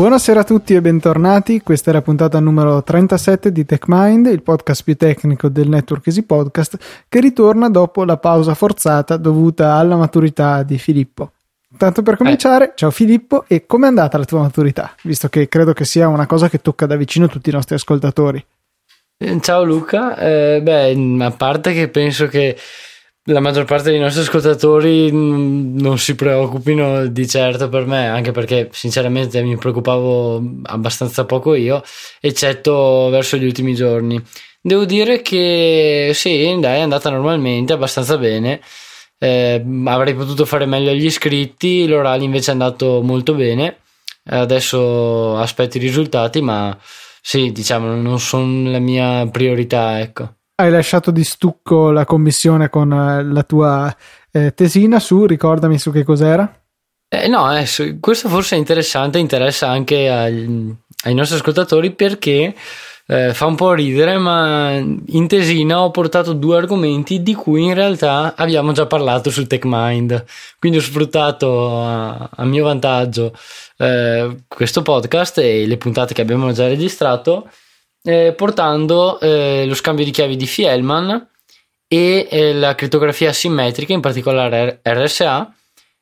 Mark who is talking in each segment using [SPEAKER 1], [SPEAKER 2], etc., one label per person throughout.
[SPEAKER 1] Buonasera a tutti e bentornati. Questa è la puntata numero 37 di TechMind, il podcast più tecnico del network Easy Podcast, che ritorna dopo la pausa forzata dovuta alla maturità di Filippo. Tanto per cominciare, eh. ciao Filippo, e com'è andata la tua maturità? Visto che credo che sia una cosa che tocca da vicino tutti i nostri ascoltatori.
[SPEAKER 2] Eh, ciao Luca, eh, beh, a parte che penso che la maggior parte dei nostri ascoltatori non si preoccupino di certo per me, anche perché sinceramente mi preoccupavo abbastanza poco io, eccetto verso gli ultimi giorni. Devo dire che sì, dai, è andata normalmente, abbastanza bene. Eh, avrei potuto fare meglio agli iscritti, l'orale invece è andato molto bene. Adesso aspetto i risultati, ma sì, diciamo, non sono la mia priorità, ecco
[SPEAKER 1] hai lasciato di stucco la commissione con eh, la tua eh, tesina su, ricordami su che cos'era.
[SPEAKER 2] Eh, no, eh, questo forse è interessante, interessa anche ai, ai nostri ascoltatori perché eh, fa un po' ridere, ma in tesina ho portato due argomenti di cui in realtà abbiamo già parlato su TechMind. Quindi ho sfruttato a, a mio vantaggio eh, questo podcast e le puntate che abbiamo già registrato eh, portando eh, lo scambio di chiavi di Fielman e eh, la crittografia simmetrica, in particolare RSA,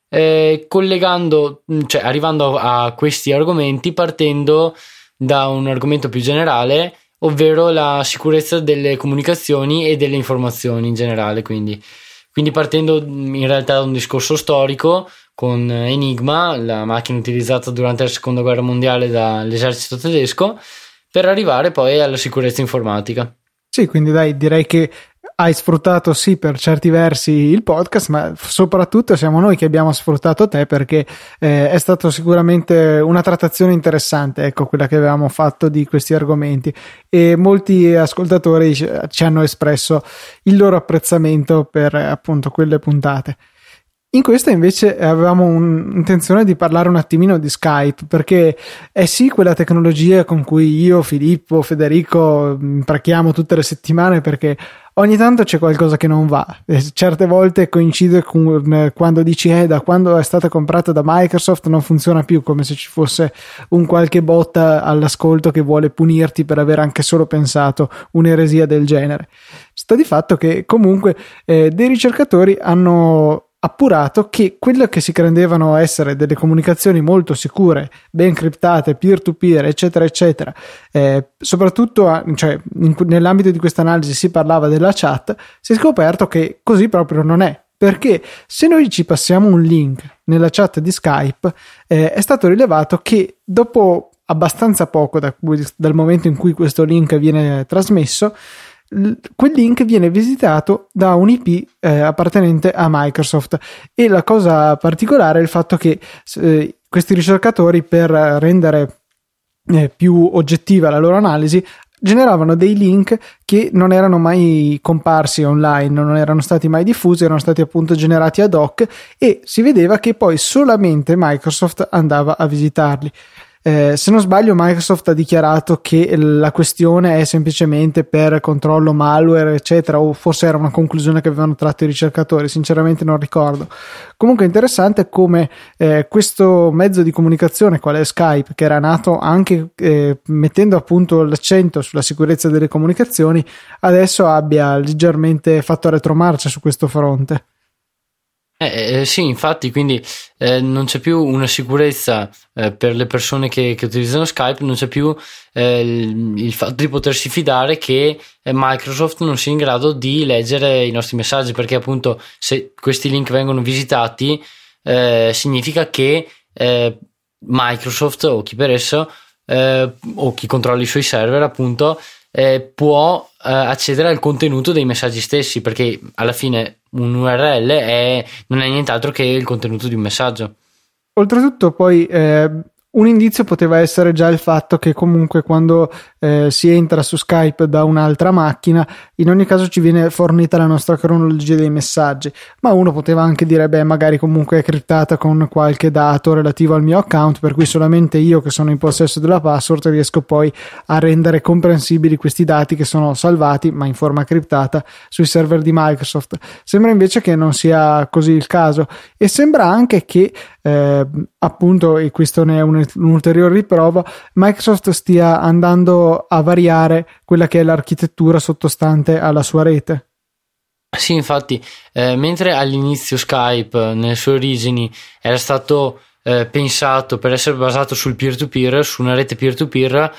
[SPEAKER 2] eh, collegando, mm, cioè arrivando a questi argomenti partendo da un argomento più generale, ovvero la sicurezza delle comunicazioni e delle informazioni in generale. Quindi, quindi partendo mm, in realtà da un discorso storico con Enigma, la macchina utilizzata durante la seconda guerra mondiale dall'esercito tedesco, per arrivare poi alla sicurezza informatica.
[SPEAKER 1] Sì, quindi dai, direi che hai sfruttato sì per certi versi il podcast, ma soprattutto siamo noi che abbiamo sfruttato te perché eh, è stata sicuramente una trattazione interessante, ecco quella che avevamo fatto di questi argomenti e molti ascoltatori ci hanno espresso il loro apprezzamento per appunto quelle puntate. In questa invece avevamo un'intenzione di parlare un attimino di Skype, perché è sì quella tecnologia con cui io, Filippo, Federico impracchiamo tutte le settimane perché ogni tanto c'è qualcosa che non va. E certe volte coincide con eh, quando dici eh, da quando è stata comprata da Microsoft non funziona più, come se ci fosse un qualche botta all'ascolto che vuole punirti per aver anche solo pensato un'eresia del genere. Sta di fatto che comunque eh, dei ricercatori hanno appurato che quello che si credevano essere delle comunicazioni molto sicure, ben criptate, peer-to-peer, eccetera, eccetera, eh, soprattutto cioè, in, nell'ambito di questa analisi si parlava della chat, si è scoperto che così proprio non è. Perché se noi ci passiamo un link nella chat di Skype, eh, è stato rilevato che dopo abbastanza poco da, dal momento in cui questo link viene trasmesso, quel link viene visitato da un IP eh, appartenente a Microsoft e la cosa particolare è il fatto che eh, questi ricercatori per rendere eh, più oggettiva la loro analisi generavano dei link che non erano mai comparsi online, non erano stati mai diffusi, erano stati appunto generati ad hoc e si vedeva che poi solamente Microsoft andava a visitarli. Eh, se non sbaglio, Microsoft ha dichiarato che la questione è semplicemente per controllo malware, eccetera, o forse era una conclusione che avevano tratto i ricercatori, sinceramente non ricordo. Comunque è interessante come eh, questo mezzo di comunicazione, qual è Skype, che era nato anche eh, mettendo appunto l'accento sulla sicurezza delle comunicazioni, adesso abbia leggermente fatto retromarcia su questo fronte.
[SPEAKER 2] Eh, eh, sì, infatti, quindi eh, non c'è più una sicurezza eh, per le persone che, che, utilizzano Skype, non c'è più eh, il, il, fatto di potersi fidare che eh, Microsoft non sia in grado di leggere i nostri messaggi, perché appunto se questi link vengono visitati significa che Microsoft o chi per esso o chi controlla i suoi server appunto può accedere al contenuto dei messaggi stessi, perché alla fine un URL è, non è nient'altro che il contenuto di un messaggio.
[SPEAKER 1] Oltretutto, poi eh, un indizio poteva essere già il fatto che comunque quando eh, si entra su Skype da un'altra macchina, in ogni caso ci viene fornita la nostra cronologia dei messaggi, ma uno poteva anche dire beh magari comunque è criptata con qualche dato relativo al mio account, per cui solamente io che sono in possesso della password riesco poi a rendere comprensibili questi dati che sono salvati ma in forma criptata sui server di Microsoft. Sembra invece che non sia così il caso e sembra anche che eh, appunto, e questo ne è un, un'ulteriore riprova, Microsoft stia andando a variare quella che è l'architettura sottostante alla sua rete.
[SPEAKER 2] Sì, infatti, eh, mentre all'inizio Skype, nelle sue origini, era stato eh, pensato per essere basato sul peer-to-peer, su una rete peer-to-peer,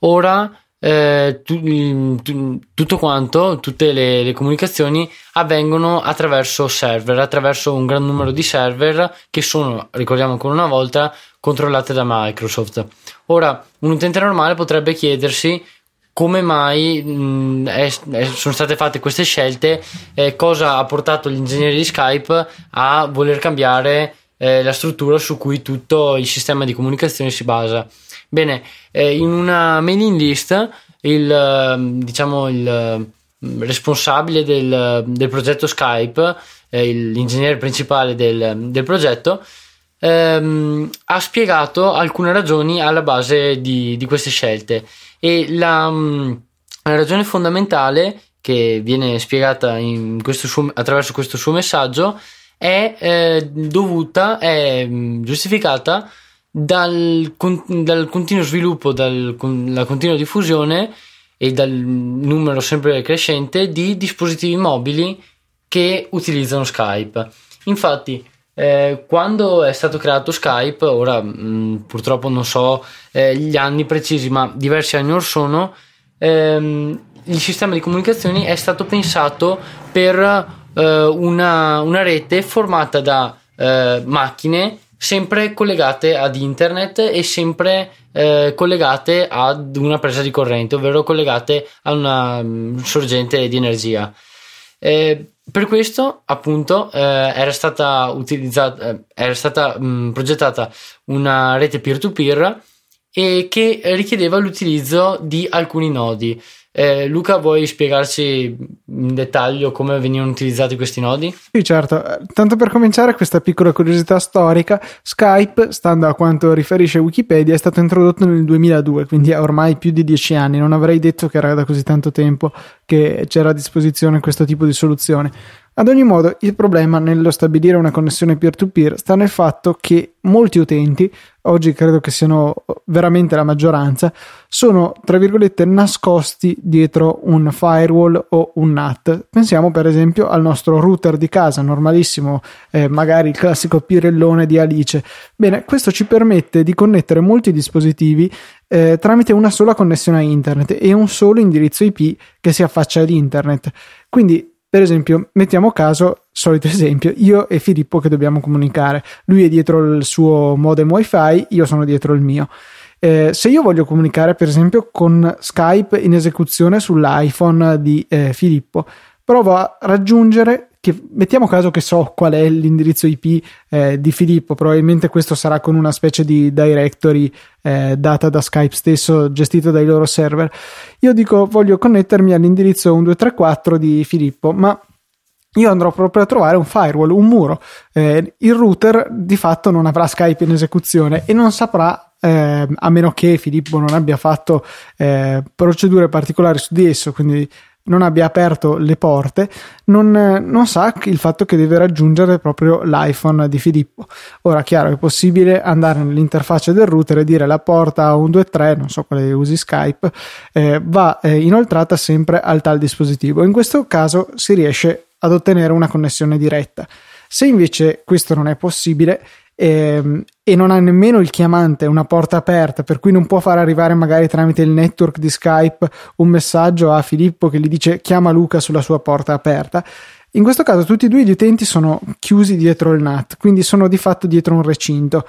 [SPEAKER 2] ora eh, tu, tu, tutto quanto, tutte le, le, comunicazioni avvengono attraverso server, attraverso un gran numero di server che sono, ricordiamo ancora una volta, controllate da Microsoft. Ora, un utente normale potrebbe chiedersi come mai mh, è, è, sono state fatte queste scelte, eh, cosa ha portato gli ingegneri di Skype a voler cambiare eh, la struttura su cui tutto il sistema di comunicazione si basa. Bene, eh, in una mailing list il, ehm, diciamo, il ehm, responsabile del, del progetto Skype, eh, l'ingegnere principale del, del progetto, ehm, ha spiegato alcune ragioni alla base di, di queste scelte. E la, mm, la, ragione fondamentale che viene spiegata questo suo, attraverso questo suo messaggio è eh, dovuta, è mm, giustificata dal, dal continuo sviluppo, dalla continua diffusione e dal numero sempre crescente di dispositivi mobili che utilizzano Skype. Infatti, eh, quando è stato creato Skype, ora mh, mm, purtroppo non so eh, gli anni precisi, ma diversi anni or sono, ehm, il sistema di comunicazioni è stato pensato per eh, una, una, rete formata da eh, macchine sempre collegate ad internet e sempre eh, collegate ad una presa di corrente, ovvero collegate a una um, sorgente di energia. Eh, per questo, appunto, eh, era stata utilizzata, eh, era stata mh, mm, progettata una rete peer-to-peer e che richiedeva l'utilizzo di alcuni nodi. Eh, Luca, vuoi spiegarci in dettaglio come venivano utilizzati questi nodi?
[SPEAKER 1] Sì, certo. Tanto per cominciare, questa piccola curiosità storica, Skype, stando a quanto riferisce Wikipedia, è stato introdotto nel 2002, quindi ha ormai più di dieci anni. Non avrei detto che era da così tanto tempo che c'era a disposizione questo tipo di soluzione. Ad ogni modo, il problema nello stabilire una connessione peer-to-peer sta nel fatto che molti utenti, oggi credo che siano veramente la maggioranza, sono tra virgolette nascosti dietro un firewall o un NAT. Pensiamo per esempio al nostro router di casa, normalissimo, eh, magari il classico pirellone di Alice. Bene, questo ci permette di connettere molti dispositivi eh, tramite una sola connessione a internet e un solo indirizzo IP che si affaccia ad internet. Quindi per esempio, mettiamo caso, solito esempio, io e Filippo che dobbiamo comunicare. Lui è dietro il suo modem wifi, io sono dietro il mio. Eh, se io voglio comunicare, per esempio, con Skype in esecuzione sull'iPhone di eh, Filippo, provo a raggiungere che mettiamo caso che so qual è l'indirizzo IP eh, di Filippo, probabilmente questo sarà con una specie di directory eh, data da Skype stesso, gestito dai loro server. Io dico voglio connettermi all'indirizzo 1234 di Filippo, ma io andrò proprio a trovare un firewall, un muro. Eh, il router di fatto non avrà Skype in esecuzione e non saprà, eh, a meno che Filippo non abbia fatto eh, procedure particolari su di esso, quindi non abbia aperto le porte, non, non, sa il fatto che deve raggiungere proprio l'iPhone di Filippo. Ora, chiaro, è possibile andare nell'interfaccia del router e dire la porta 123, non so quale usi Skype, eh, va eh, inoltrata sempre al tal dispositivo. In questo caso si riesce ad ottenere una connessione diretta. Se invece questo non è possibile, e, ehm, e, non ha nemmeno il chiamante, una porta aperta, per cui non può far arrivare magari tramite il network di Skype un messaggio a Filippo che gli dice chiama Luca sulla sua porta aperta. In questo caso tutti e due gli utenti sono chiusi dietro il NAT, quindi sono di fatto dietro un recinto.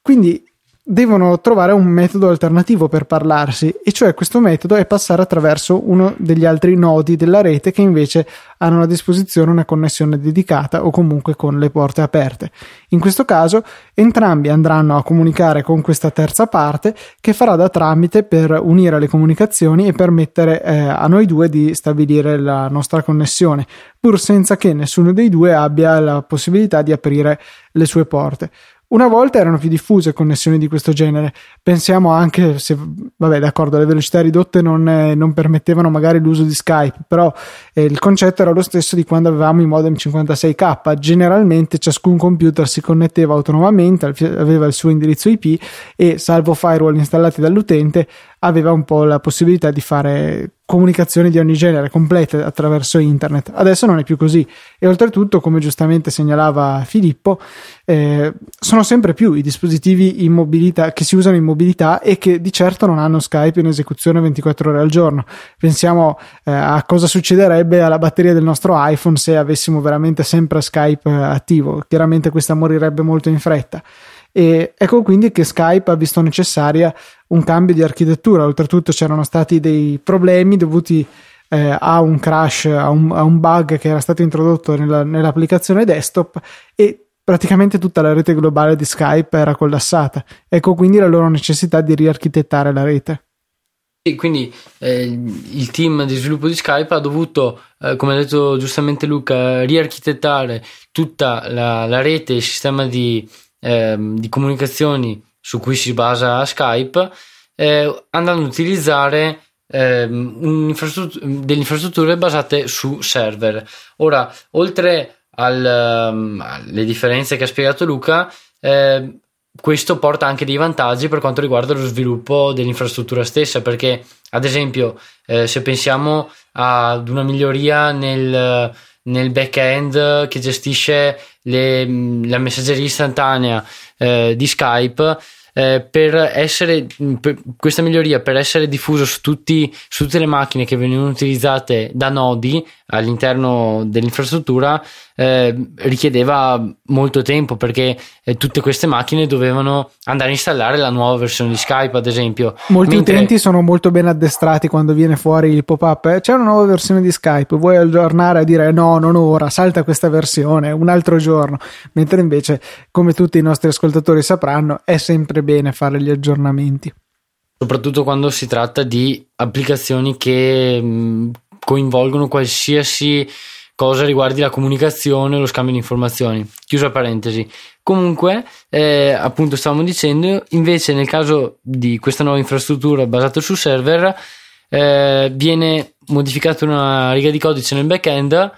[SPEAKER 1] Quindi devono trovare un metodo alternativo per parlarsi e cioè questo metodo è passare attraverso uno degli altri nodi della rete che invece hanno a disposizione una connessione dedicata o comunque con le porte aperte. In questo caso entrambi andranno a comunicare con questa terza parte che farà da tramite per unire le comunicazioni e permettere eh, a noi due di stabilire la nostra connessione pur senza che nessuno dei due abbia la possibilità di aprire le sue porte. Una volta erano più diffuse connessioni di questo genere. Pensiamo anche se, vabbè, d'accordo, le velocità ridotte non, eh, non permettevano magari l'uso di Skype, però eh, il concetto era lo stesso di quando avevamo i modem 56k. Generalmente ciascun computer si connetteva autonomamente, aveva il suo indirizzo IP e, salvo firewall installati dall'utente, aveva un po' la possibilità di fare comunicazioni di ogni genere complete attraverso internet. Adesso non è più così e oltretutto, come giustamente segnalava Filippo, eh, sono sempre più i dispositivi in mobilità che si usano in mobilità e che di certo non hanno Skype in esecuzione 24 ore al giorno. Pensiamo eh, a cosa succederebbe alla batteria del nostro iPhone se avessimo veramente sempre Skype eh, attivo. Chiaramente questa morirebbe molto in fretta. E ecco quindi che Skype ha visto necessaria un cambio di architettura. Oltretutto c'erano stati dei problemi dovuti eh, a un crash, a un, a un, bug che era stato introdotto nella, nell'applicazione desktop e praticamente tutta la rete globale di Skype era collassata. Ecco quindi la loro necessità di riarchitettare la rete.
[SPEAKER 2] E quindi eh, il team di sviluppo di Skype ha dovuto, eh, come ha detto giustamente Luca, riarchitettare tutta la, la rete, il sistema di Ehm, di comunicazioni su cui si basa Skype, eh, andando ad utilizzare eh, delle infrastrutture basate su server. Ora, oltre al, um, alle differenze che ha spiegato Luca, eh, questo porta anche dei vantaggi per quanto riguarda lo sviluppo dell'infrastruttura stessa, perché ad esempio eh, se pensiamo ad una miglioria nel nel back-end che gestisce le, la messaggeria istantanea eh, di Skype eh, per essere per questa miglioria per essere diffusa su, tutti, su tutte le macchine che venivano utilizzate da nodi all'interno dell'infrastruttura eh, richiedeva molto tempo perché eh, tutte queste macchine dovevano andare a installare la nuova versione di Skype ad esempio.
[SPEAKER 1] Molti Mentre... utenti sono molto ben addestrati quando viene fuori il pop-up eh, c'è una nuova versione di Skype vuoi aggiornare a dire no non ora salta questa versione un altro giorno. Mentre invece come tutti i nostri ascoltatori sapranno è sempre bene fare gli aggiornamenti.
[SPEAKER 2] Soprattutto quando si tratta di applicazioni che mh, coinvolgono qualsiasi cosa riguardi la comunicazione lo scambio di informazioni. Chiusa parentesi. Comunque, eh, appunto, stavamo dicendo, invece, nel caso di questa nuova infrastruttura basata su server, eh, viene modificata una riga di codice nel backend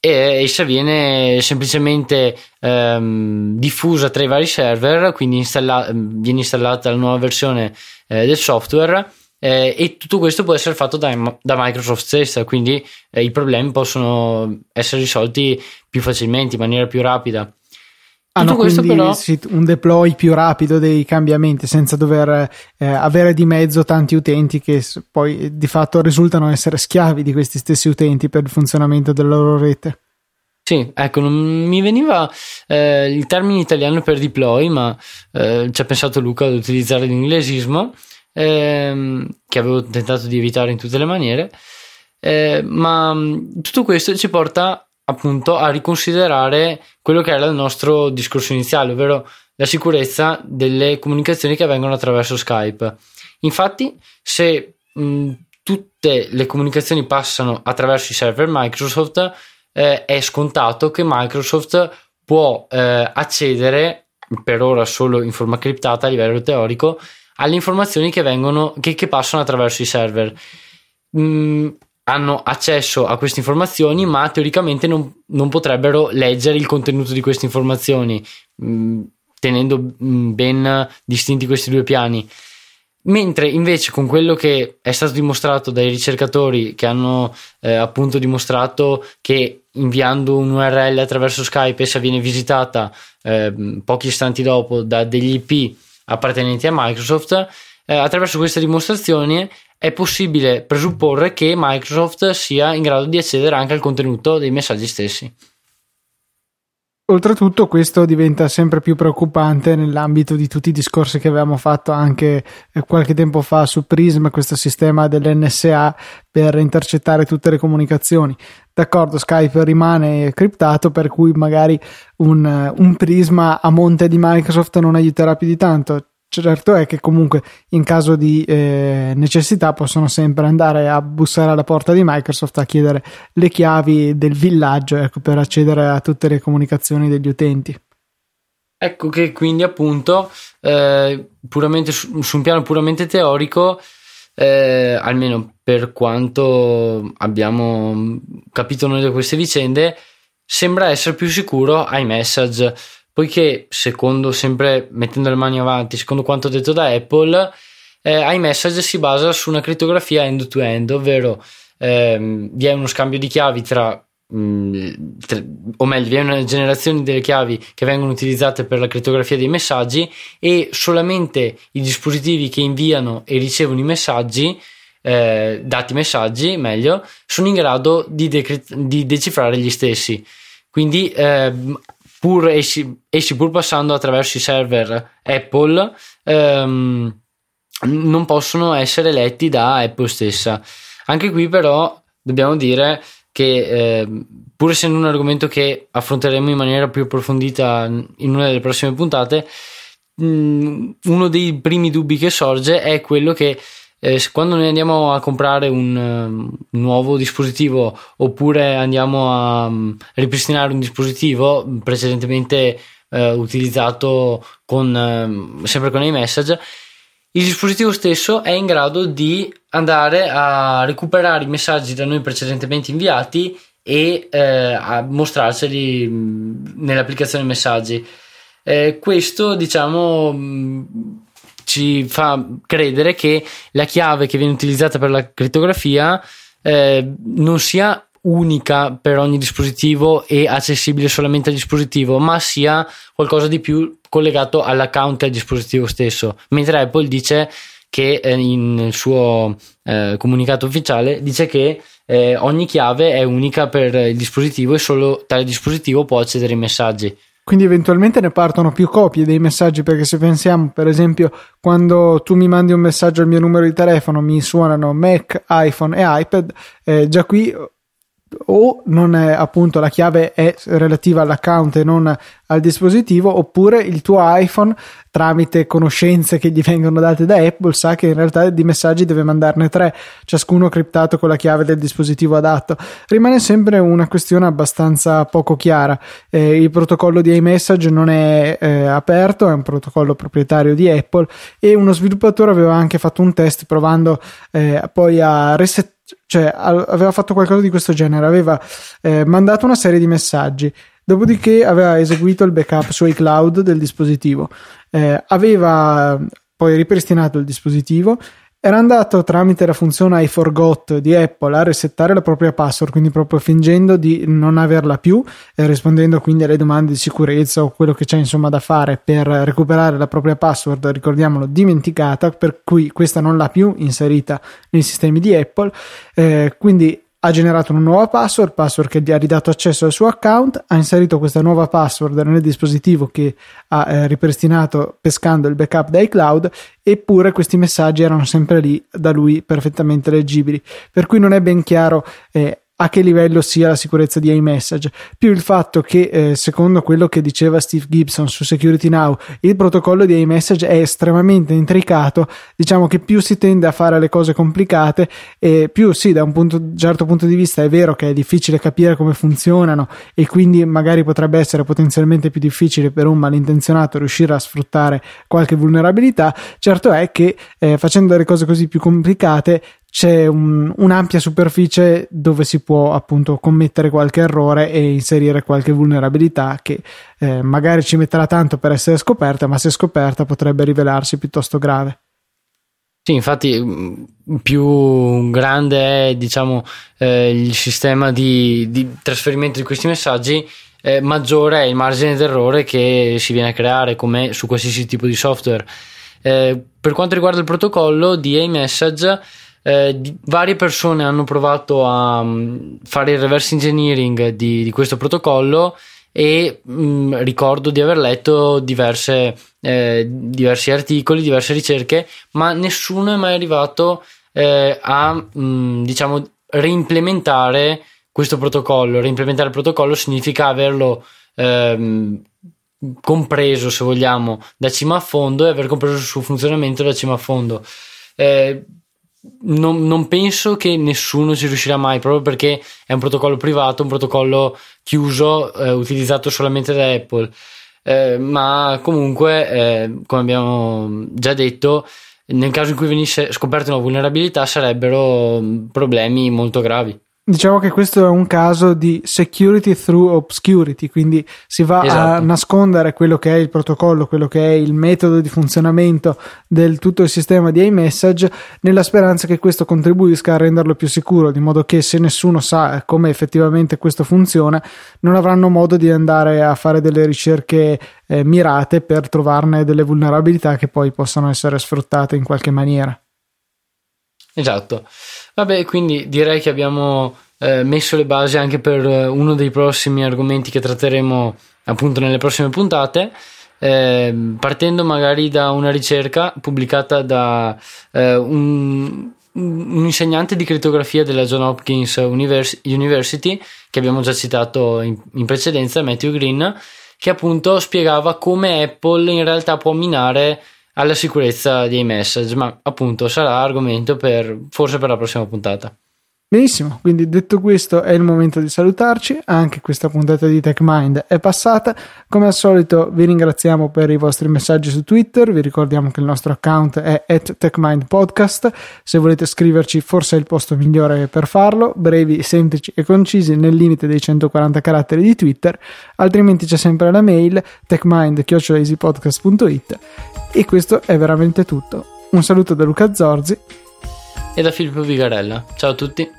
[SPEAKER 2] e essa viene semplicemente ehm, diffusa tra i vari server, quindi installa- viene installata la nuova versione eh, del software eh, e tutto questo può essere fatto da, da Microsoft stessa, quindi eh, i problemi possono essere risolti più facilmente, in maniera più rapida.
[SPEAKER 1] Hanno quindi però... un deploy più rapido dei cambiamenti senza dover eh, avere di mezzo tanti utenti che poi di fatto risultano essere schiavi di questi stessi utenti per il funzionamento della loro rete.
[SPEAKER 2] Sì, ecco, non mi veniva eh, il termine italiano per deploy, ma eh, ci ha pensato Luca ad utilizzare l'inglesismo ehm, che avevo tentato di evitare in tutte le maniere, eh, ma mm, tutto questo ci porta appunto a riconsiderare quello che era il nostro discorso iniziale, ovvero la sicurezza delle comunicazioni che avvengono attraverso Skype. Infatti, se mh, mm, tutte le comunicazioni passano attraverso i server Microsoft, eh, è scontato che Microsoft può eh, accedere per ora solo in forma criptata a livello teorico alle informazioni che, vengono, che, che passano attraverso i server. Mm, hanno accesso a queste informazioni, ma teoricamente non, non potrebbero leggere il contenuto di queste informazioni, mm, tenendo mm, ben distinti questi due piani. Mentre invece con quello che è stato dimostrato dai ricercatori che hanno eh, appunto dimostrato che inviando un URL attraverso Skype essa viene visitata eh, pochi istanti dopo da degli IP appartenenti a Microsoft, eh, attraverso queste dimostrazioni è possibile presupporre che Microsoft sia in grado di accedere anche al contenuto dei messaggi stessi.
[SPEAKER 1] Oltretutto questo diventa sempre più preoccupante nell'ambito di tutti i discorsi che avevamo fatto anche eh, qualche tempo fa su Prism, questo sistema dell'NSA per intercettare tutte le comunicazioni. D'accordo, Skype rimane criptato, per cui magari un, un prisma a monte di Microsoft non aiuterà più di tanto certo è che comunque in caso di eh, necessità possono sempre andare a bussare alla porta di Microsoft a chiedere le chiavi del villaggio ecco, per accedere a tutte le comunicazioni degli utenti.
[SPEAKER 2] Ecco che quindi appunto eh, puramente su, su, un piano puramente teorico, eh, almeno per quanto abbiamo capito noi da queste vicende, sembra essere più sicuro iMessage, poiché secondo sempre mettendo le mani avanti, secondo quanto detto da Apple, eh, iMessage si basa su una crittografia end-to-end, ovvero ehm, vi è uno scambio di chiavi tra mm, o meglio, vi è una generazione delle chiavi che vengono utilizzate per la crittografia dei messaggi e solamente i dispositivi che inviano e ricevono i messaggi, eh, dati messaggi, meglio, sono in grado di, de- di decifrare gli stessi. Quindi, eh, pur essi, essi, pur passando attraverso i server Apple, ehm, non possono essere letti da Apple stessa. Anche qui però dobbiamo dire che eh, pur essendo un argomento che affronteremo in maniera più approfondita in una delle prossime puntate, mh, mm, uno dei primi dubbi che sorge è quello che eh, quando noi andiamo a comprare un, um, nuovo dispositivo oppure andiamo a um, ripristinare un dispositivo precedentemente uh, utilizzato con, uh, sempre con iMessage, il dispositivo stesso è in grado di andare a recuperare i messaggi da noi precedentemente inviati e eh, a mostrarceli nell'applicazione messaggi. Eh, questo, diciamo, ci fa credere che la chiave che viene utilizzata per la crittografia eh, non sia unica per ogni dispositivo e accessibile solamente al dispositivo, ma sia qualcosa di più collegato all'account e al dispositivo stesso. Mentre Apple dice che eh, nel suo eh, comunicato ufficiale dice che eh, ogni chiave è unica per il dispositivo e solo tale dispositivo può accedere ai messaggi.
[SPEAKER 1] Quindi eventualmente ne partono più copie dei messaggi perché se pensiamo per esempio quando tu mi mandi un messaggio al mio numero di telefono mi suonano Mac, iPhone e iPad, eh, già qui o non è appunto la chiave è relativa all'account e non al dispositivo oppure il tuo iPhone tramite conoscenze che gli vengono date da Apple sa che in realtà di messaggi deve mandarne tre ciascuno criptato con la chiave del dispositivo adatto. Rimane sempre una questione abbastanza poco chiara. Eh, il protocollo di iMessage non è eh, aperto è un protocollo proprietario di Apple e uno sviluppatore aveva anche fatto un test provando eh, poi a resettare cioè aveva fatto qualcosa di questo genere, aveva eh, mandato una serie di messaggi, dopodiché aveva eseguito il backup su iCloud del dispositivo, eh, aveva poi ripristinato il dispositivo era andato tramite la funzione I forgot di Apple a resettare la propria password, quindi proprio fingendo di non averla più e rispondendo quindi alle domande di sicurezza o quello che c'è insomma da fare per recuperare la propria password, ricordiamolo, dimenticata, per cui questa non l'ha più inserita nei sistemi di Apple. Eh, quindi ha generato una nuova password, password che gli ha ridato accesso al suo account, ha inserito questa nuova password nel dispositivo che ha eh, ripristinato pescando il backup da iCloud, eppure questi messaggi erano sempre lì da lui perfettamente leggibili. Per cui non è ben chiaro eh, a che livello sia la sicurezza di iMessage, più il fatto che, eh, secondo quello che diceva Steve Gibson su Security Now, il protocollo di iMessage è estremamente intricato, diciamo che più si tende a fare le cose complicate e più sì, da un punto, certo punto di vista è vero che è difficile capire come funzionano e quindi magari potrebbe essere potenzialmente più difficile per un malintenzionato riuscire a sfruttare qualche vulnerabilità, certo è che eh, facendo le cose così più complicate c'è un, un'ampia superficie dove si può appunto commettere qualche errore e inserire qualche vulnerabilità che eh, magari ci metterà tanto per essere scoperta, ma se scoperta potrebbe rivelarsi piuttosto grave.
[SPEAKER 2] Sì, infatti mm, più grande è diciamo, eh, il sistema di, di, trasferimento di questi messaggi, eh, maggiore è il margine d'errore che si viene a creare come su qualsiasi tipo di software. Eh, per quanto riguarda il protocollo di iMessage, eh, varie persone hanno provato a um, fare il reverse engineering di, di questo protocollo e mh, mm, ricordo di aver letto diverse, eh, diversi articoli, diverse ricerche, ma nessuno è mai arrivato eh, a mh, mm, diciamo reimplementare questo protocollo. Reimplementare il protocollo significa averlo ehm, compreso, se vogliamo, da cima a fondo e aver compreso il suo funzionamento da cima a fondo. Eh, non, non, penso che nessuno ci riuscirà mai proprio perché è un protocollo privato, un protocollo chiuso, eh, utilizzato solamente da Apple. eh, ma comunque, eh, come abbiamo già detto, nel caso in cui venisse scoperta una vulnerabilità sarebbero problemi molto gravi.
[SPEAKER 1] Diciamo che questo è un caso di security through obscurity, quindi si va esatto. a nascondere quello che è il protocollo, quello che è il metodo di funzionamento del tutto il sistema di iMessage, nella speranza che questo contribuisca a renderlo più sicuro, di modo che se nessuno sa come effettivamente questo funziona, non avranno modo di andare a fare delle ricerche eh, mirate per trovarne delle vulnerabilità che poi possano essere sfruttate in qualche maniera.
[SPEAKER 2] Esatto. Vabbè, quindi direi che abbiamo eh, messo le basi anche per eh, uno dei prossimi argomenti che tratteremo appunto nelle prossime puntate. Eh, partendo magari da una ricerca pubblicata da eh, un, un, insegnante di crittografia della John Hopkins Univers- University che abbiamo già citato in, in precedenza, Matthew Green, che appunto spiegava come Apple in realtà può minare alla sicurezza dei message, ma appunto sarà argomento per forse per la prossima puntata.
[SPEAKER 1] Benissimo, quindi detto questo è il momento di salutarci, anche questa puntata di TechMind è passata, come al solito vi ringraziamo per i vostri messaggi su Twitter, vi ricordiamo che il nostro account è at TechMindPodcast, se volete scriverci forse è il posto migliore per farlo, brevi, semplici e concisi nel limite dei 140 caratteri di Twitter, altrimenti c'è sempre la mail techmind.easypodcast.it e questo è veramente tutto. Un saluto da Luca Zorzi
[SPEAKER 2] e da Filippo Vigarella. Ciao a tutti.